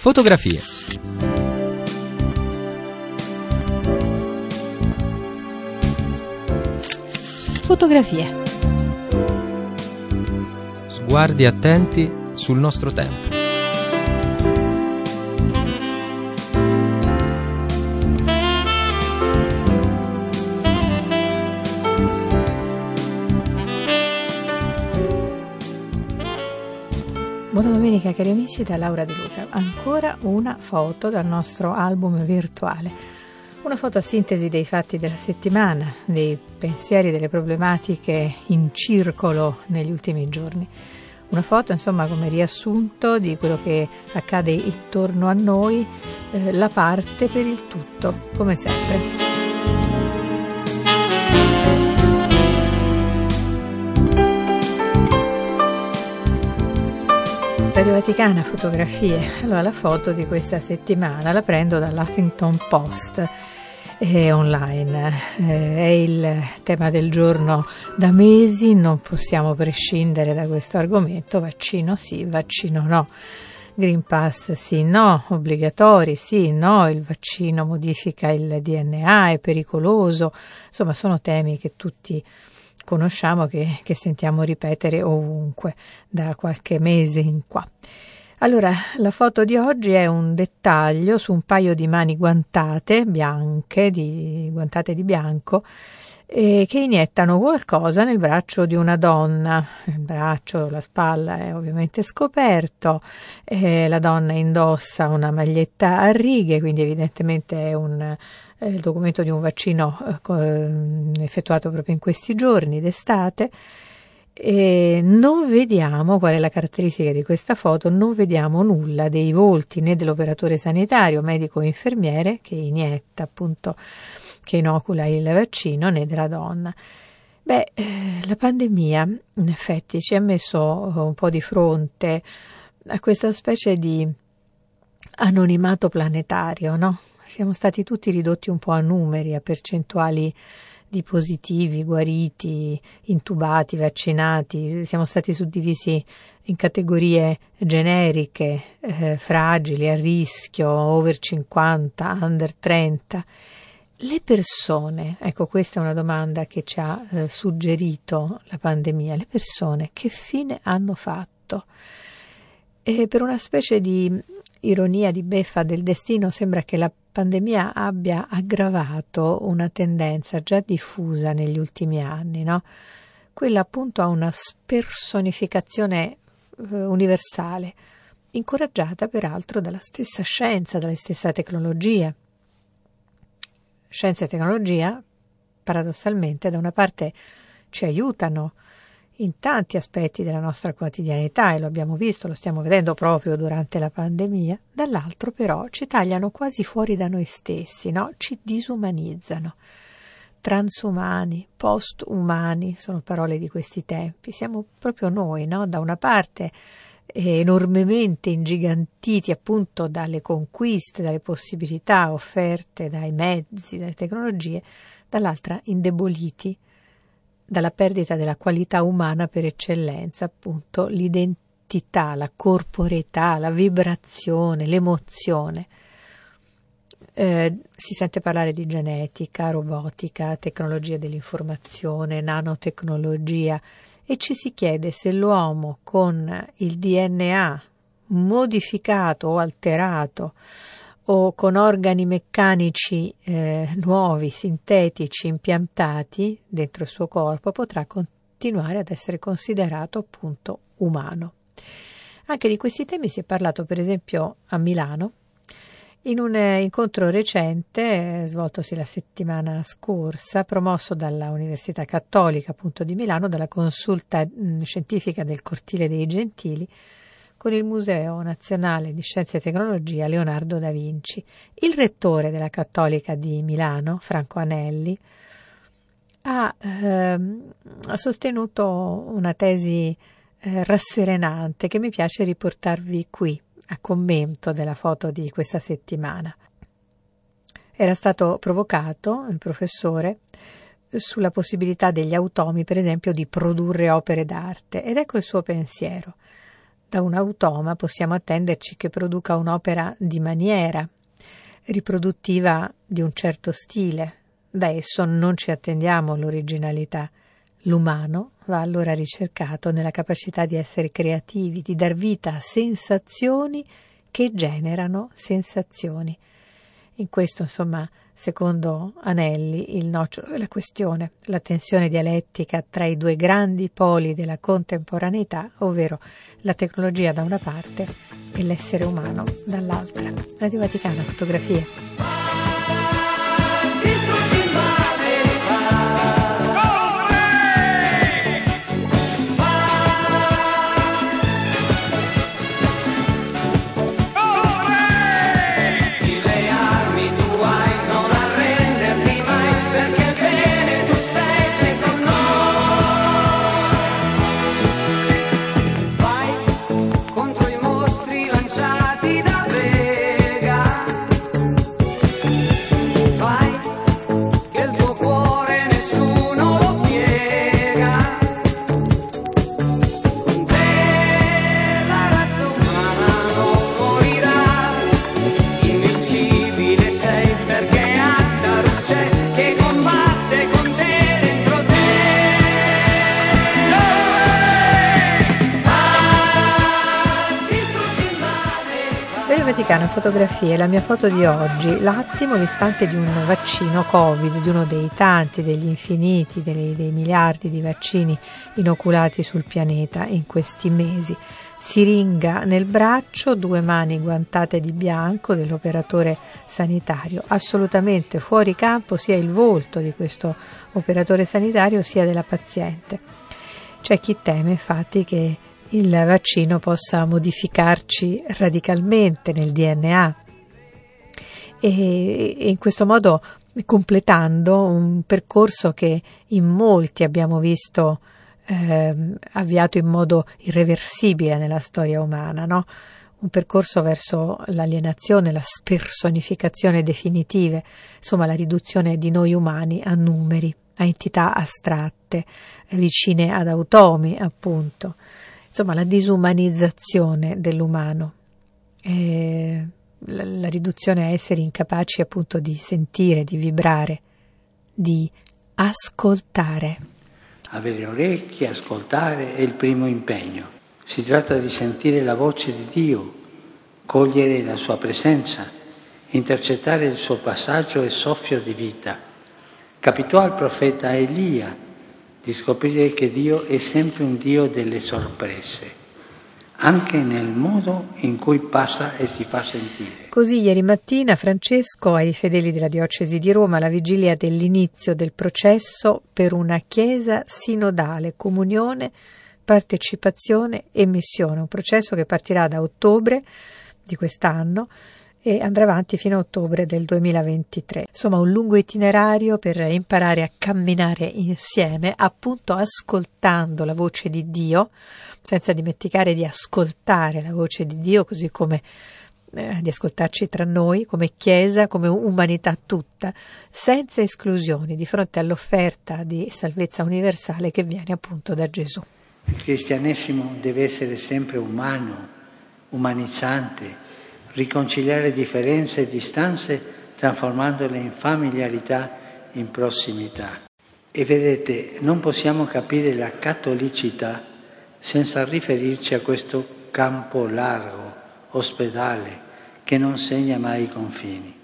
Fotografie. Fotografie. Sguardi attenti sul nostro tempo. Domenica cari amici da Laura De Luca. Ancora una foto dal nostro album virtuale. Una foto a sintesi dei fatti della settimana, dei pensieri, delle problematiche in circolo negli ultimi giorni. Una foto, insomma, come riassunto di quello che accade intorno a noi, eh, la parte per il tutto, come sempre. Radio Vaticana Fotografie. Allora, la foto di questa settimana la prendo dall'Huffington Post eh, online. Eh, è il tema del giorno da mesi, non possiamo prescindere da questo argomento. Vaccino sì, vaccino no. Green Pass sì, no, obbligatori sì, no, il vaccino modifica il DNA, è pericoloso, insomma sono temi che tutti conosciamo, che, che sentiamo ripetere ovunque da qualche mese in qua. Allora, la foto di oggi è un dettaglio su un paio di mani guantate, bianche, di, guantate di bianco, eh, che iniettano qualcosa nel braccio di una donna. Il braccio, la spalla è ovviamente scoperto, eh, la donna indossa una maglietta a righe, quindi evidentemente è un il documento di un vaccino eh, effettuato proprio in questi giorni d'estate. E non vediamo qual è la caratteristica di questa foto, non vediamo nulla dei volti né dell'operatore sanitario, medico o infermiere che inietta appunto, che inocula il vaccino né della donna. Beh, eh, la pandemia in effetti ci ha messo un po' di fronte a questa specie di anonimato planetario, no? Siamo stati tutti ridotti un po' a numeri, a percentuali di positivi, guariti, intubati, vaccinati, siamo stati suddivisi in categorie generiche, eh, fragili, a rischio, over 50, under 30. Le persone, ecco questa è una domanda che ci ha eh, suggerito la pandemia, le persone che fine hanno fatto? E per una specie di ironia di beffa del destino sembra che la pandemia abbia aggravato una tendenza già diffusa negli ultimi anni, no? quella appunto a una spersonificazione eh, universale, incoraggiata peraltro dalla stessa scienza, dalla stessa tecnologia. Scienza e tecnologia, paradossalmente, da una parte ci aiutano in tanti aspetti della nostra quotidianità e lo abbiamo visto, lo stiamo vedendo proprio durante la pandemia, dall'altro però ci tagliano quasi fuori da noi stessi, no? ci disumanizzano. Transumani, postumani sono parole di questi tempi, siamo proprio noi, no? da una parte enormemente ingigantiti appunto dalle conquiste, dalle possibilità offerte dai mezzi, dalle tecnologie, dall'altra indeboliti dalla perdita della qualità umana per eccellenza, appunto l'identità, la corporeità, la vibrazione, l'emozione. Eh, si sente parlare di genetica, robotica, tecnologia dell'informazione, nanotecnologia e ci si chiede se l'uomo con il DNA modificato o alterato o con organi meccanici eh, nuovi, sintetici, impiantati dentro il suo corpo, potrà continuare ad essere considerato appunto umano. Anche di questi temi si è parlato per esempio a Milano in un eh, incontro recente, eh, svoltosi la settimana scorsa, promosso dalla Università Cattolica appunto di Milano, dalla consulta mh, scientifica del Cortile dei Gentili, con il Museo Nazionale di Scienze e Tecnologia Leonardo da Vinci. Il rettore della Cattolica di Milano, Franco Anelli, ha, ehm, ha sostenuto una tesi eh, rasserenante che mi piace riportarvi qui a commento della foto di questa settimana. Era stato provocato il professore sulla possibilità degli automi, per esempio, di produrre opere d'arte ed ecco il suo pensiero. Da un automa possiamo attenderci che produca un'opera di maniera, riproduttiva di un certo stile. Da esso non ci attendiamo l'originalità. L'umano va allora ricercato nella capacità di essere creativi, di dar vita a sensazioni che generano sensazioni. In questo, insomma, secondo Anelli, il nocciolo della questione, la tensione dialettica tra i due grandi poli della contemporaneità, ovvero la tecnologia da una parte e l'essere umano dall'altra. Radio Vaticana, fotografie. Fotografie, la mia foto di oggi, l'attimo, l'istante di un vaccino Covid, di uno dei tanti, degli infiniti, dei, dei miliardi di vaccini inoculati sul pianeta in questi mesi. Siringa nel braccio, due mani guantate di bianco dell'operatore sanitario. Assolutamente fuori campo sia il volto di questo operatore sanitario sia della paziente. C'è chi teme infatti che il vaccino possa modificarci radicalmente nel DNA e, in questo modo completando un percorso che in molti abbiamo visto eh, avviato in modo irreversibile nella storia umana, no? un percorso verso l'alienazione, la spersonificazione definitive, insomma la riduzione di noi umani a numeri, a entità astratte, vicine ad automi, appunto insomma la disumanizzazione dell'umano, eh, la, la riduzione a esseri incapaci appunto di sentire, di vibrare, di ascoltare. Avere orecchie, ascoltare è il primo impegno. Si tratta di sentire la voce di Dio, cogliere la sua presenza, intercettare il suo passaggio e soffio di vita. Capitò al profeta Elia di scoprire che Dio è sempre un Dio delle sorprese, anche nel modo in cui passa e si fa sentire. Così ieri mattina Francesco ai fedeli della diocesi di Roma la vigilia dell'inizio del processo per una chiesa sinodale, comunione, partecipazione e missione, un processo che partirà da ottobre di quest'anno e andrà avanti fino a ottobre del 2023. Insomma, un lungo itinerario per imparare a camminare insieme, appunto ascoltando la voce di Dio, senza dimenticare di ascoltare la voce di Dio, così come eh, di ascoltarci tra noi come Chiesa, come umanità tutta, senza esclusioni, di fronte all'offerta di salvezza universale che viene appunto da Gesù. Il cristianesimo deve essere sempre umano, umanizzante, riconciliare differenze e distanze trasformandole in familiarità, in prossimità. E vedete, non possiamo capire la cattolicità senza riferirci a questo campo largo, ospedale, che non segna mai i confini.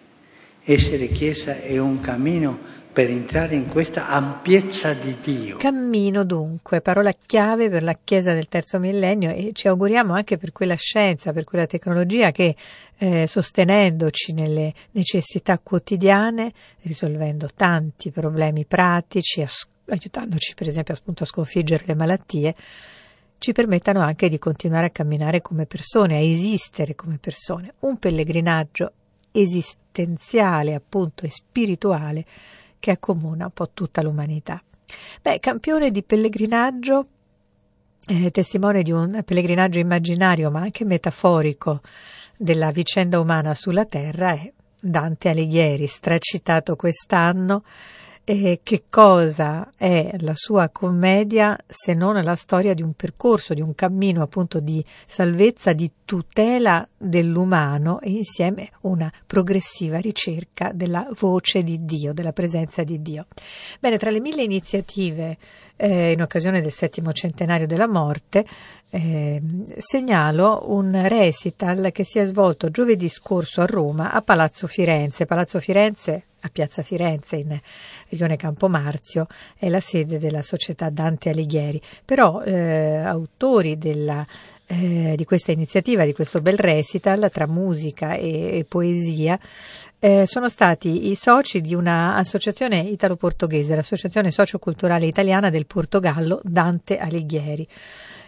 Essere Chiesa è un cammino per entrare in questa ampiezza di Dio. Cammino dunque, parola chiave per la Chiesa del terzo millennio e ci auguriamo anche per quella scienza, per quella tecnologia che eh, sostenendoci nelle necessità quotidiane, risolvendo tanti problemi pratici, as- aiutandoci per esempio appunto a sconfiggere le malattie, ci permettano anche di continuare a camminare come persone, a esistere come persone. Un pellegrinaggio esistenziale appunto e spirituale che accomuna un po' tutta l'umanità. Beh, campione di pellegrinaggio, eh, testimone di un pellegrinaggio immaginario ma anche metaforico della vicenda umana sulla Terra è Dante Alighieri, stracitato quest'anno eh, che cosa è la sua commedia se non la storia di un percorso, di un cammino appunto di salvezza, di tutela dell'umano e insieme una progressiva ricerca della voce di Dio, della presenza di Dio. Bene, tra le mille iniziative eh, in occasione del settimo centenario della morte, eh, segnalo un recital che si è svolto giovedì scorso a Roma a Palazzo Firenze. Palazzo Firenze a Piazza Firenze in Rione Campomarzio è la sede della società Dante Alighieri. Però eh, autori della, eh, di questa iniziativa, di questo bel recital tra musica e, e poesia, eh, sono stati i soci di un'associazione italo-portoghese, l'Associazione Socioculturale Italiana del Portogallo Dante Alighieri.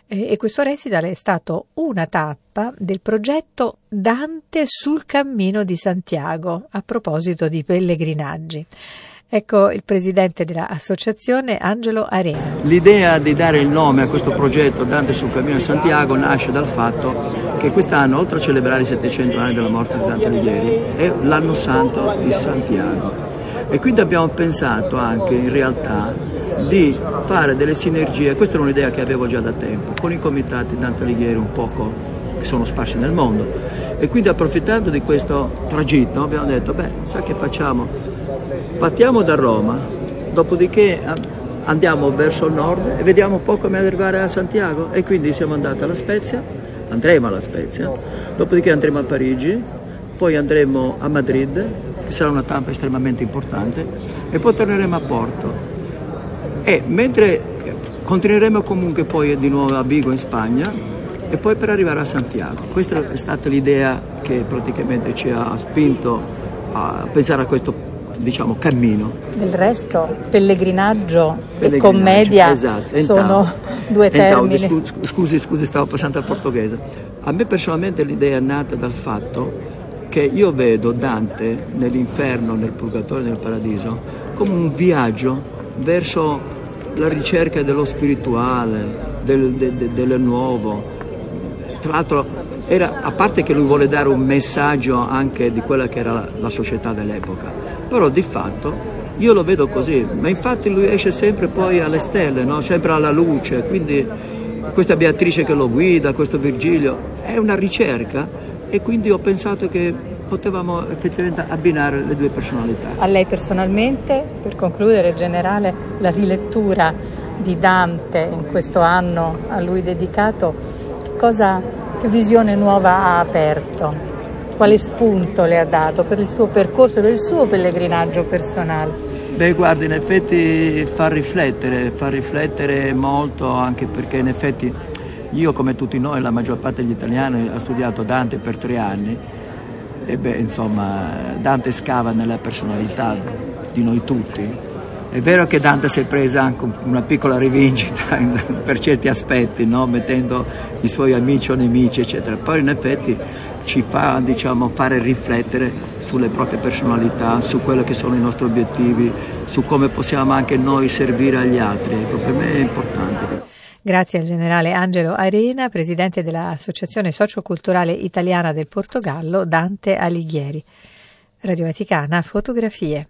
E questo recital è stato una tappa del progetto Dante sul cammino di Santiago a proposito di pellegrinaggi. Ecco il presidente dell'associazione Angelo Arena. L'idea di dare il nome a questo progetto Dante sul cammino di Santiago nasce dal fatto che quest'anno, oltre a celebrare i 700 anni della morte di Dante Alighieri, è l'anno santo di Santiago. E quindi abbiamo pensato anche in realtà di fare delle sinergie, questa è un'idea che avevo già da tempo, con i comitati Dante Alighieri un poco che sono sparsi nel mondo. E quindi approfittando di questo tragitto abbiamo detto, beh, sa che facciamo? Partiamo da Roma, dopodiché andiamo verso il nord e vediamo un po' come arrivare a Santiago e quindi siamo andati alla Spezia, andremo alla Spezia, dopodiché andremo a Parigi, poi andremo a Madrid, che sarà una tappa estremamente importante, e poi torneremo a Porto e mentre continueremo comunque poi di nuovo a Vigo in Spagna e poi per arrivare a Santiago. Questa è stata l'idea che praticamente ci ha spinto a pensare a questo diciamo, cammino. Del resto, pellegrinaggio, pellegrinaggio e commedia esatto. sono due termini. Scusi, scusi, stavo passando al portoghese. A me personalmente l'idea è nata dal fatto che io vedo Dante nell'inferno, nel purgatorio nel paradiso come un viaggio verso la ricerca dello spirituale, del, de, de, del nuovo. Tra l'altro, era, a parte che lui vuole dare un messaggio anche di quella che era la, la società dell'epoca, però di fatto io lo vedo così, ma infatti lui esce sempre poi alle stelle, no? sempre alla luce, quindi questa Beatrice che lo guida, questo Virgilio, è una ricerca e quindi ho pensato che potevamo effettivamente abbinare le due personalità. A lei personalmente, per concludere, generale, la rilettura di Dante in questo anno a lui dedicato, cosa, che visione nuova ha aperto? Quale spunto le ha dato per il suo percorso, per il suo pellegrinaggio personale? Beh, guarda, in effetti fa riflettere, fa riflettere molto anche perché in effetti io come tutti noi, la maggior parte degli italiani, ha studiato Dante per tre anni e beh, insomma, Dante scava nella personalità di noi tutti. È vero che Dante si è presa anche una piccola rivincita per certi aspetti, no? mettendo i suoi amici o nemici, eccetera. Poi in effetti ci fa diciamo, fare riflettere sulle proprie personalità, su quelli che sono i nostri obiettivi, su come possiamo anche noi servire agli altri. Ecco, per me è importante. Grazie al generale Angelo Arena, presidente dell'Associazione Socioculturale Italiana del Portogallo, Dante Alighieri. Radio Vaticana, fotografie.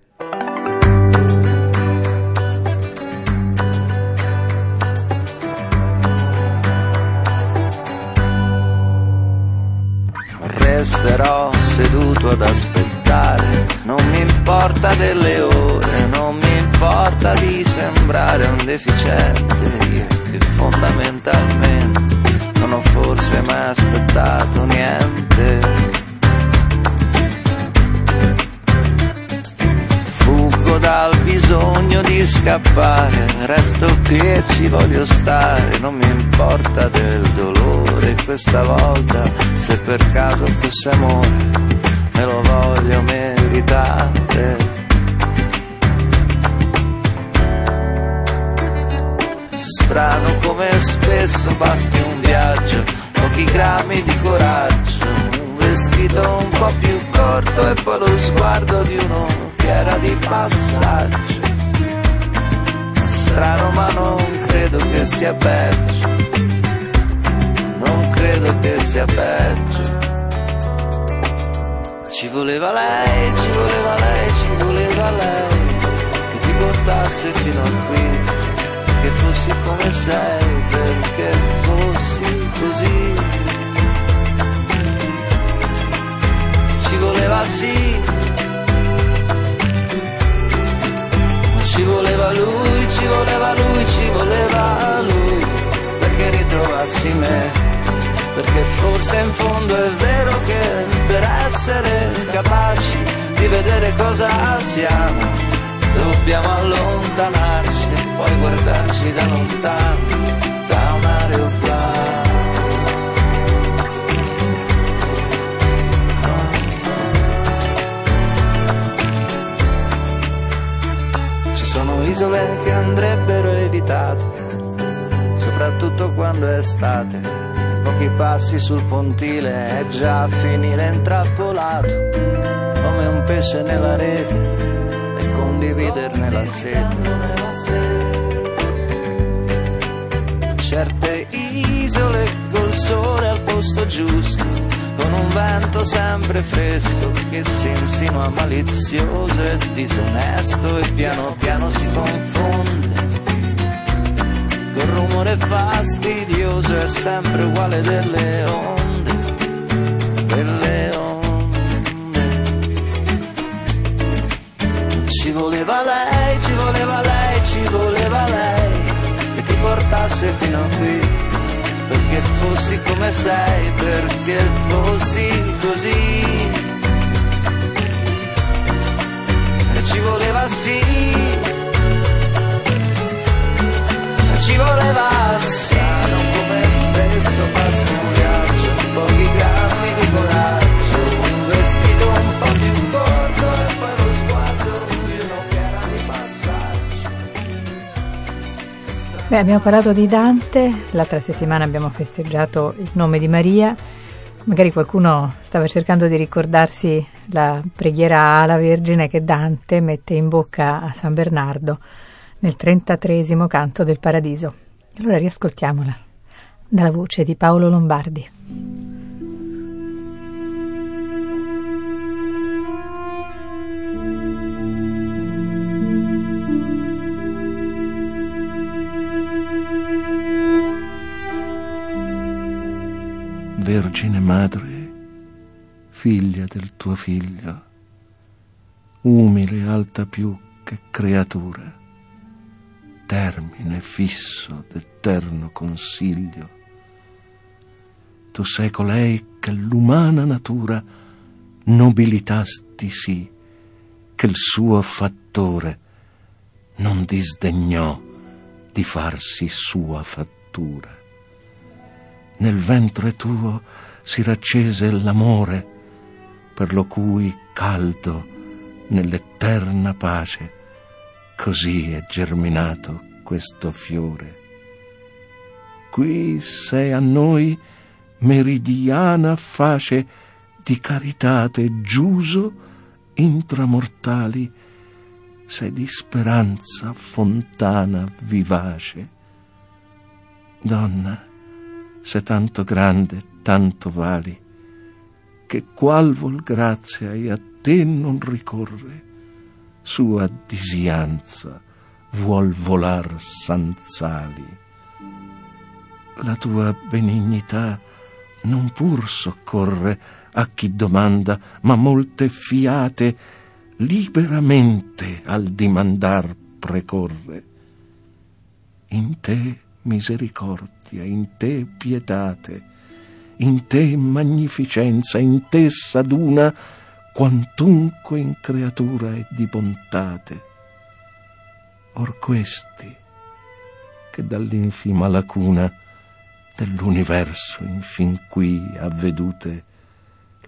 Resterò seduto ad aspettare, non mi importa delle ore, non mi importa di sembrare un deficiente che fondamentalmente non ho forse mai aspettato niente. Fuggo dal bisogno di scappare, resto qui e ci voglio stare, non mi importa del dolore questa volta, se per caso fosse amore, me lo voglio meritare. Strano come spesso basti un viaggio, pochi grammi di coraggio, un vestito un po' più corto e poi lo sguardo di uno che era di passaggio. Strano ma non credo che sia peggio, non credo che sia peggio. Ci voleva lei, ci voleva lei, ci voleva lei portasse fino a qui, che fossi come sei, perché fossi così. Ci voleva sì, ci voleva lui, ci voleva lui, ci voleva lui, perché ritrovassi me perché forse in fondo è vero che per essere capaci di vedere cosa siamo dobbiamo allontanarci poi guardarci da lontano da un aeroplano ci sono isole che andrebbero evitate soprattutto quando è estate pochi passi sul pontile è già a finire intrappolato come un pesce nella rete e condividerne la sete. Isole col sole al posto giusto, con un vento sempre fresco che si insinua malizioso e disonesto e piano piano si confonde quel rumore fastidioso è sempre uguale delle onde, delle onde. Ci voleva lei, ci voleva lei, ci voleva lei, che ti portasse fino a qui, perché fossi come sei, perché fossi così. E ci voleva sì. Ci voleva sì. Non come spesso basta un viaggio pochi grammi di coraggio Beh, abbiamo parlato di Dante, l'altra settimana abbiamo festeggiato il nome di Maria, magari qualcuno stava cercando di ricordarsi la preghiera alla Vergine che Dante mette in bocca a San Bernardo nel 33 canto del Paradiso. Allora riascoltiamola dalla voce di Paolo Lombardi. Vergine Madre, figlia del tuo figlio, umile alta più che creatura termine fisso d'eterno consiglio. Tu sei colei che l'umana natura nobilitasti sì, che il suo fattore non disdegnò di farsi sua fattura. Nel ventre tuo si raccese l'amore, per lo cui caldo nell'eterna pace Così è germinato questo fiore. Qui sei a noi meridiana face di caritate giuso intramortali, sei di speranza fontana vivace. Donna, sei tanto grande, tanto vali, che qual vol grazia e a te non ricorre sua disianza vuol volar sanzali. La tua benignità non pur soccorre a chi domanda, ma molte fiate liberamente al dimandar precorre. In te misericordia, in te pietate, in te magnificenza, in te s'aduna quantunque in creatura è di bontate. Or questi, che dall'infima lacuna dell'universo infin qui avvedute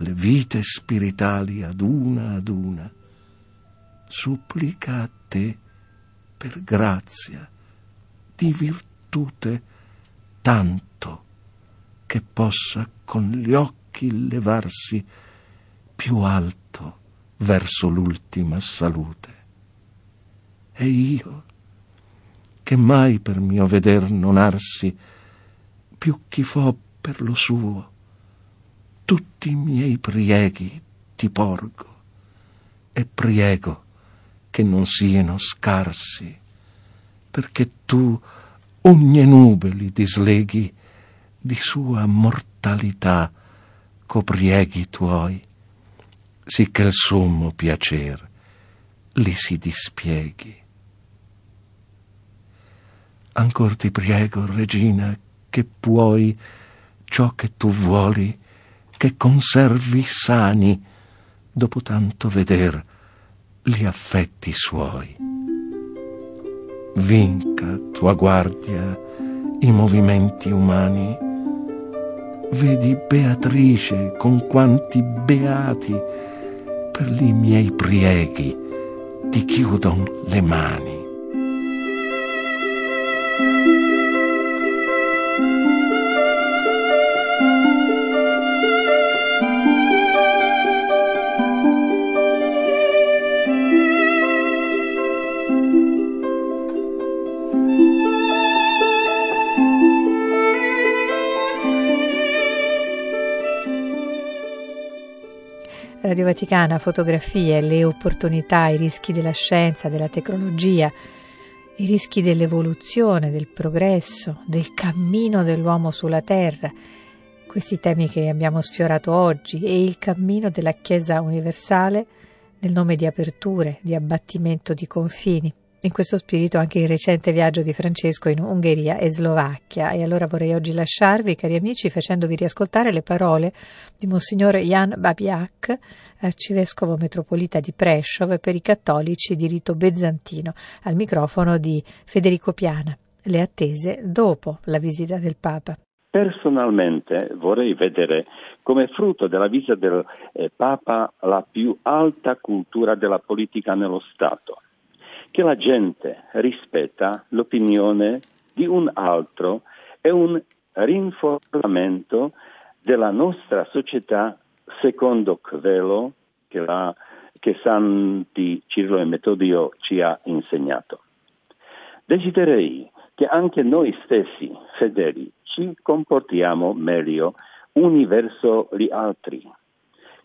le vite spiritali ad una ad una, supplica a te per grazia di virtute tanto che possa con gli occhi levarsi più alto verso l'ultima salute. E io, che mai per mio veder non arsi, più chi fo per lo suo, tutti i miei prieghi ti porgo e priego che non siano scarsi, perché tu ogni nube li disleghi di sua mortalità coprieghi tuoi, sicché il sommo piacer li si dispieghi. Ancor ti prego, regina, che puoi ciò che tu vuoli, che conservi sani, dopo tanto veder gli affetti suoi. Vinca tua guardia i movimenti umani. Vedi Beatrice con quanti beati per li miei prieghi ti chiudon le mani. Vaticana, fotografie, le opportunità, i rischi della scienza, della tecnologia, i rischi dell'evoluzione, del progresso, del cammino dell'uomo sulla Terra, questi temi che abbiamo sfiorato oggi e il cammino della Chiesa universale nel nome di aperture, di abbattimento di confini. In questo spirito anche il recente viaggio di Francesco in Ungheria e Slovacchia. E allora vorrei oggi lasciarvi, cari amici, facendovi riascoltare le parole di Monsignor Jan Babiak, arcivescovo metropolita di Prešov per i cattolici di rito bizantino, al microfono di Federico Piana. Le attese dopo la visita del Papa. Personalmente vorrei vedere come frutto della visita del eh, Papa la più alta cultura della politica nello Stato che la gente rispetta l'opinione di un altro è un rinforzamento della nostra società secondo quello che, la, che Santi Cirilo e Metodio ci ha insegnato. Desiderei che anche noi stessi, fedeli, ci comportiamo meglio uni verso gli altri,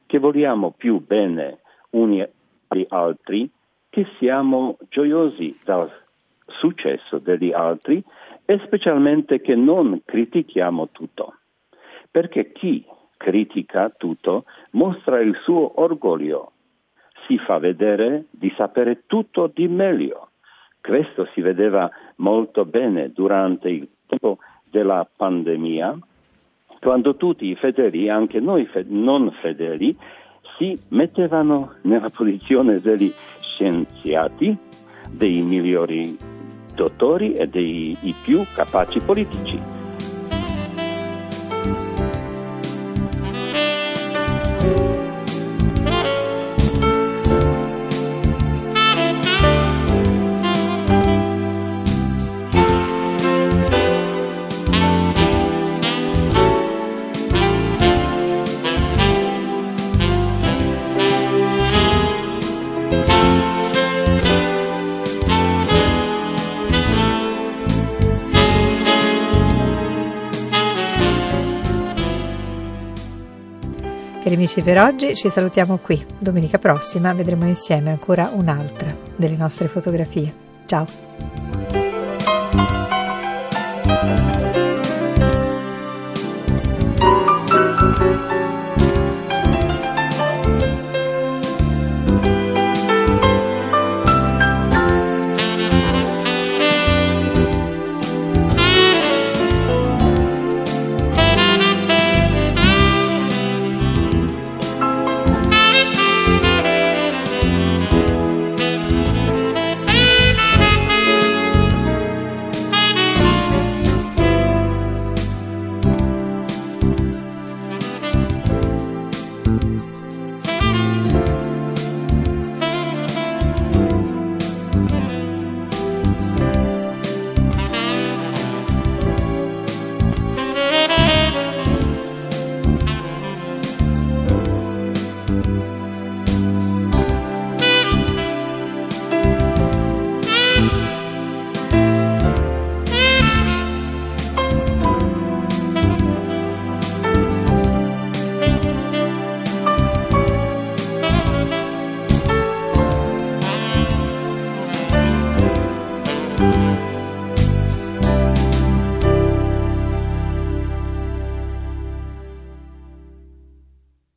che vogliamo più bene uni agli altri che siamo gioiosi dal successo degli altri e specialmente che non critichiamo tutto, perché chi critica tutto mostra il suo orgoglio, si fa vedere di sapere tutto di meglio. Questo si vedeva molto bene durante il tempo della pandemia, quando tutti i fedeli, anche noi non fedeli, si mettevano nella posizione degli scienziati, dei migliori dottori e dei più capaci politici. Cari amici, per oggi ci salutiamo qui. Domenica prossima vedremo insieme ancora un'altra delle nostre fotografie. Ciao!